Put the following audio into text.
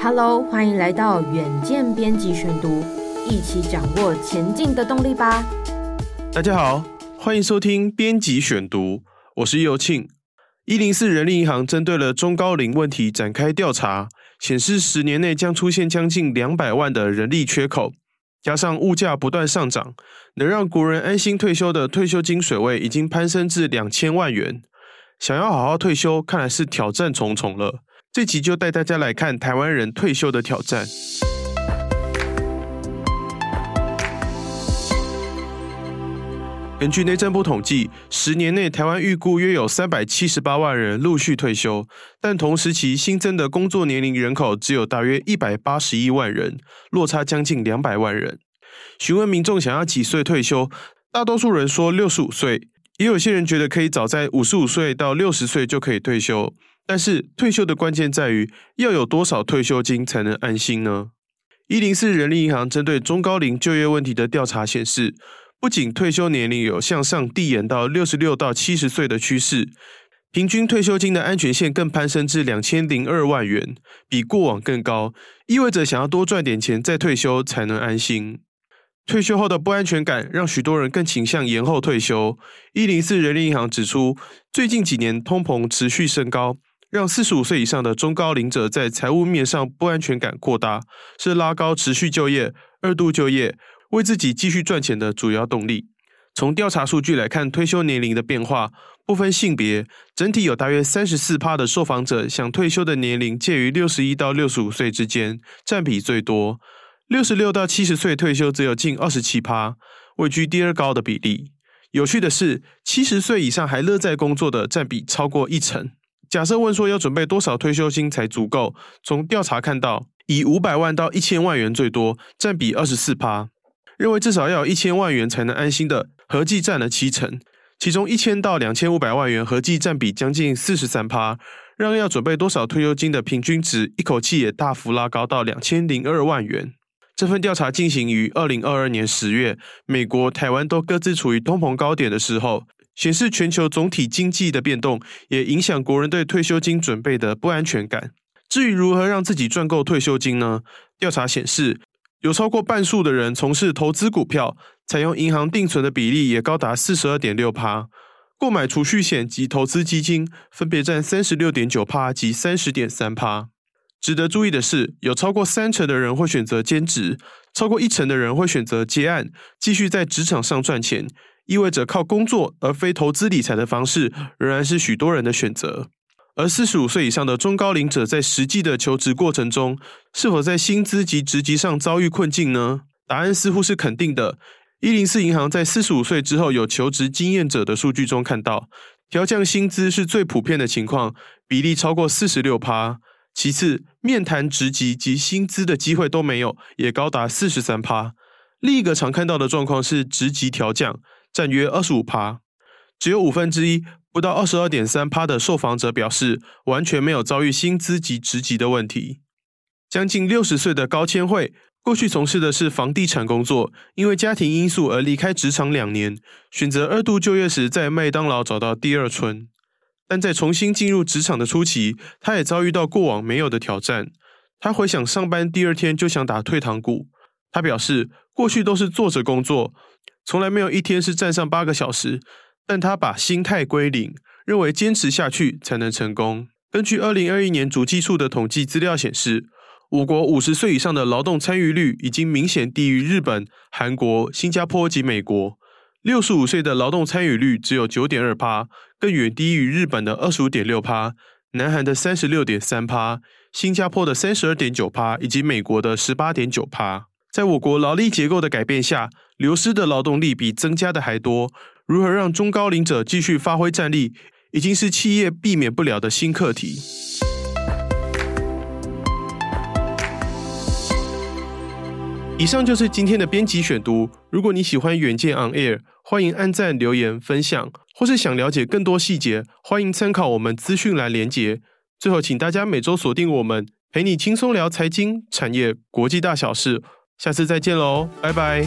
Hello，欢迎来到远见编辑选读，一起掌握前进的动力吧。大家好，欢迎收听编辑选读，我是尤庆。一零四人力银行针对了中高龄问题展开调查，显示十年内将出现将近两百万的人力缺口，加上物价不断上涨，能让国人安心退休的退休金水位已经攀升至两千万元。想要好好退休，看来是挑战重重了。这集就带大家来看台湾人退休的挑战。根据内政部统计，十年内台湾预估约有三百七十八万人陆续退休，但同时期新增的工作年龄人口只有大约一百八十一万人，落差将近两百万人。询问民众想要几岁退休，大多数人说六十五岁，也有些人觉得可以早在五十五岁到六十岁就可以退休。但是退休的关键在于要有多少退休金才能安心呢？一零四人力银行针对中高龄就业问题的调查显示，不仅退休年龄有向上递延到六十六到七十岁的趋势，平均退休金的安全线更攀升至两千零二万元，比过往更高，意味着想要多赚点钱再退休才能安心。退休后的不安全感让许多人更倾向延后退休。一零四人力银行指出，最近几年通膨持续升高。让四十五岁以上的中高龄者在财务面上不安全感扩大，是拉高持续就业、二度就业、为自己继续赚钱的主要动力。从调查数据来看，退休年龄的变化不分性别，整体有大约三十四趴的受访者想退休的年龄介于六十一到六十五岁之间，占比最多。六十六到七十岁退休只有近二十七趴，位居第二高的比例。有趣的是，七十岁以上还乐在工作的占比超过一成。假设问说要准备多少退休金才足够？从调查看到，以五百万到一千万元最多，占比二十四趴。认为至少要有一千万元才能安心的，合计占了七成。其中一千到两千五百万元合计占比将近四十三趴，让要准备多少退休金的平均值一口气也大幅拉高到两千零二万元。这份调查进行于二零二二年十月，美国、台湾都各自处于通膨高点的时候。显示全球总体经济的变动也影响国人对退休金准备的不安全感。至于如何让自己赚够退休金呢？调查显示，有超过半数的人从事投资股票，采用银行定存的比例也高达四十二点六趴。购买储蓄险及投资基金分别占三十六点九趴及三十点三趴。值得注意的是，有超过三成的人会选择兼职，超过一成的人会选择接案，继续在职场上赚钱。意味着靠工作而非投资理财的方式仍然是许多人的选择。而四十五岁以上的中高龄者在实际的求职过程中，是否在薪资及职级上遭遇困境呢？答案似乎是肯定的。一零四银行在四十五岁之后有求职经验者的数据中看到，调降薪资是最普遍的情况，比例超过四十六趴。其次，面谈职级及薪资的机会都没有，也高达四十三趴。另一个常看到的状况是职级调降。占约二十五趴，只有五分之一，不到二十二点三趴的受访者表示完全没有遭遇薪资及职级的问题。将近六十岁的高千惠，过去从事的是房地产工作，因为家庭因素而离开职场两年，选择二度就业时在麦当劳找到第二春。但在重新进入职场的初期，他也遭遇到过往没有的挑战。他回想上班第二天就想打退堂鼓。他表示，过去都是坐着工作。从来没有一天是站上八个小时，但他把心态归零，认为坚持下去才能成功。根据二零二一年主计处的统计资料显示，我国五十岁以上的劳动参与率已经明显低于日本、韩国、新加坡及美国。六十五岁的劳动参与率只有九点二趴，更远低于日本的二十五点六趴、南韩的三十六点三趴、新加坡的三十二点九趴以及美国的十八点九趴。在我国劳力结构的改变下，流失的劳动力比增加的还多。如何让中高龄者继续发挥战力，已经是企业避免不了的新课题。以上就是今天的编辑选读。如果你喜欢远见 On Air，欢迎按赞、留言、分享，或是想了解更多细节，欢迎参考我们资讯栏连结。最后，请大家每周锁定我们，陪你轻松聊财经、产业、国际大小事。下次再见喽，拜拜。